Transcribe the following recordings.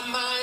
Thank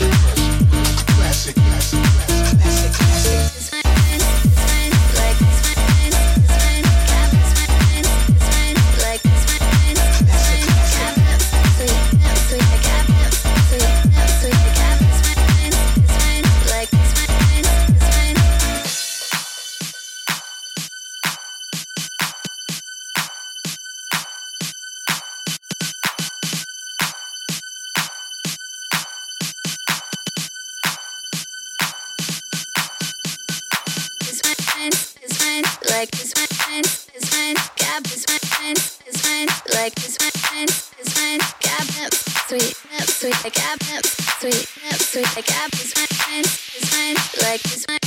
rushing. like this wine, this wine, got them sweet, them sweet, I got them sweet, them sweet, I got this wine, this wine, like this wine.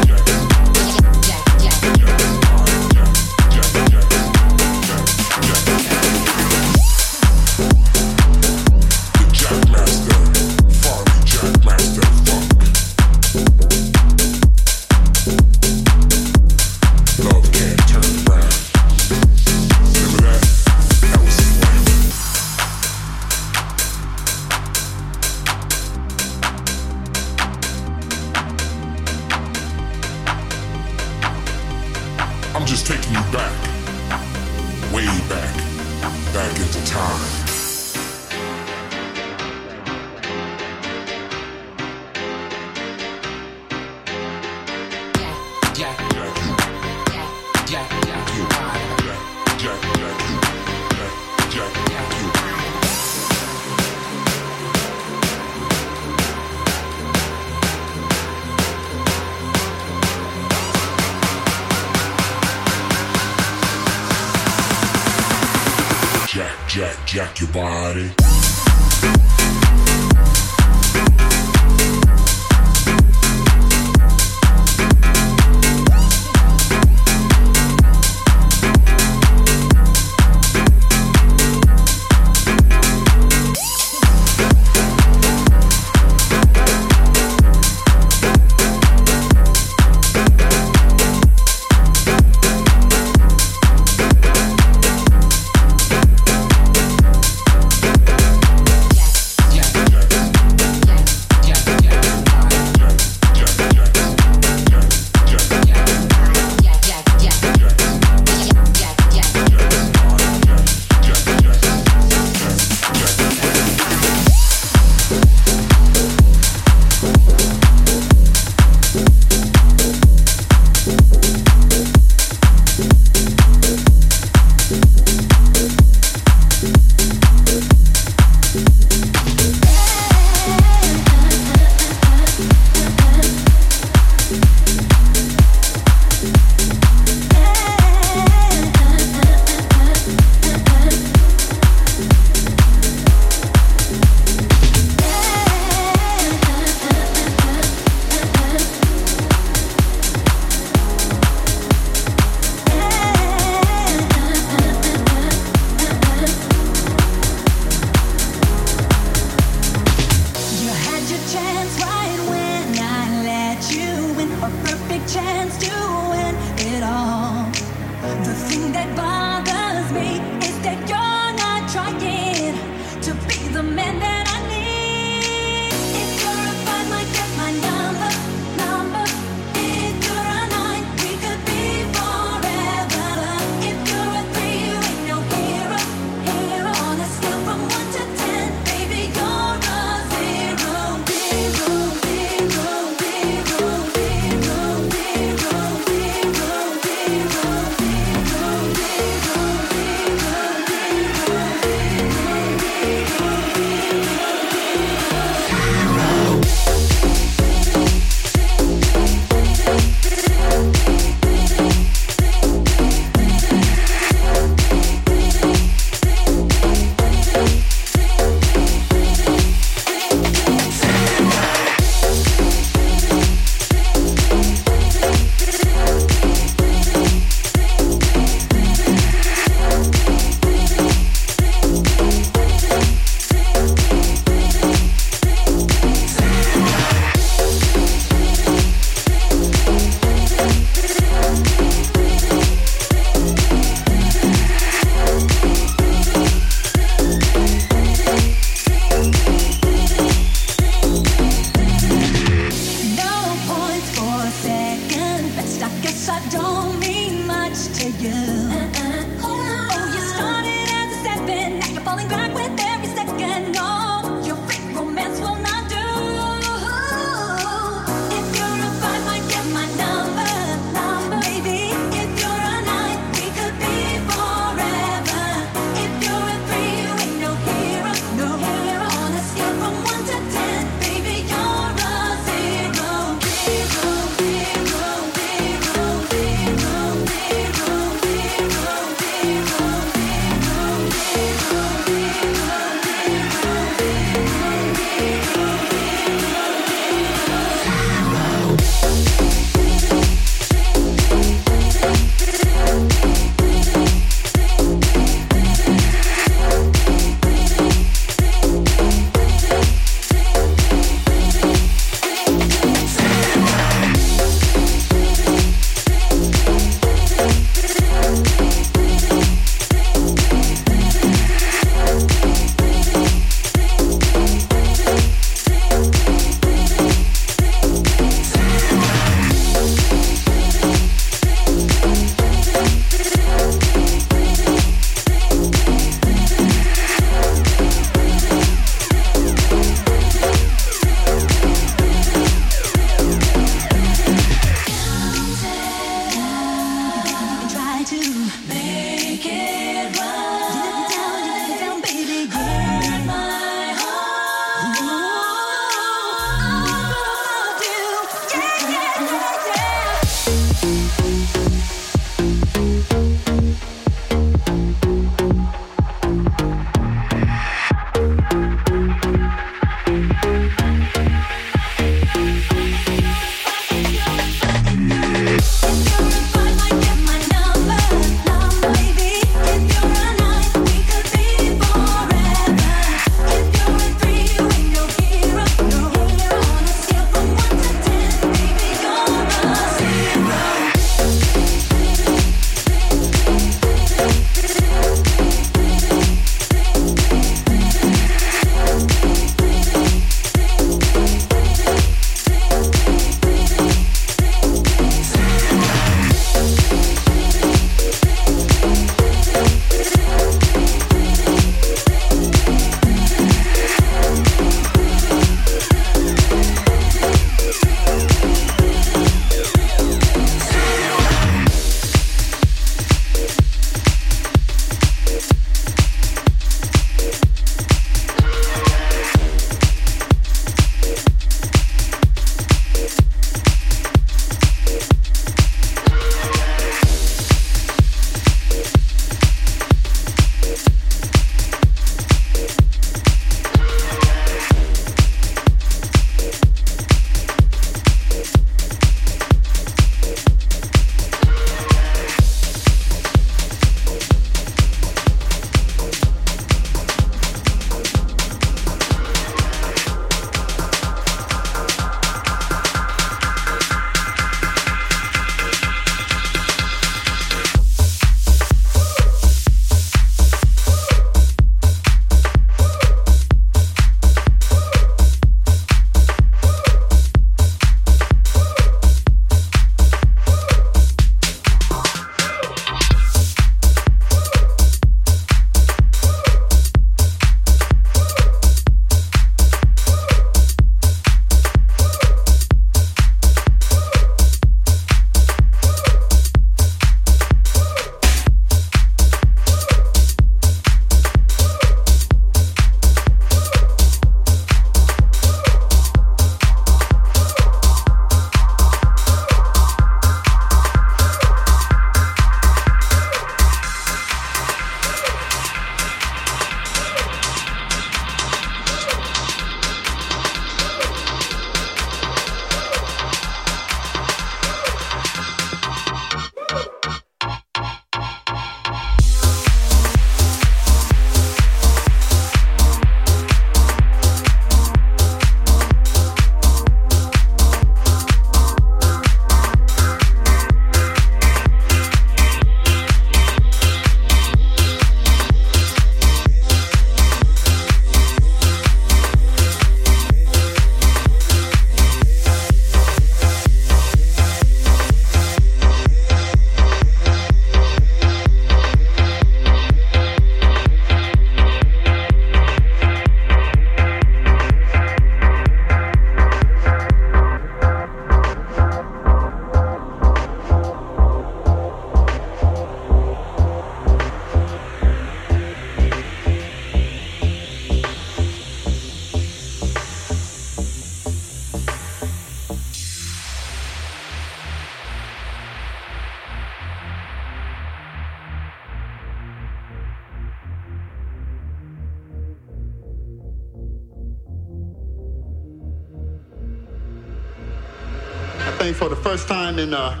Time in uh,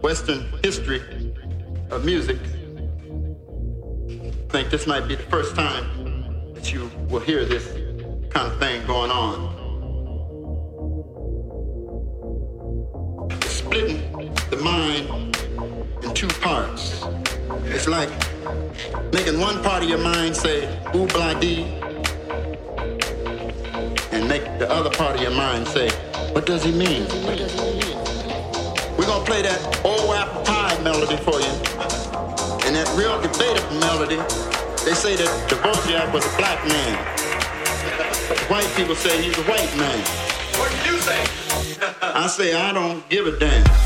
Western history of music, I think this might be the first time that you will hear this kind of thing going on. Splitting the mind in two parts. It's like making one part of your mind say ooh blah dee and make the other part of your mind say, what does he mean? We're gonna play that old apple pie melody for you. And that real debatable melody, they say that Dvorak was a black man. But white people say he's a white man. What do you say? I say I don't give a damn.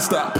Stop.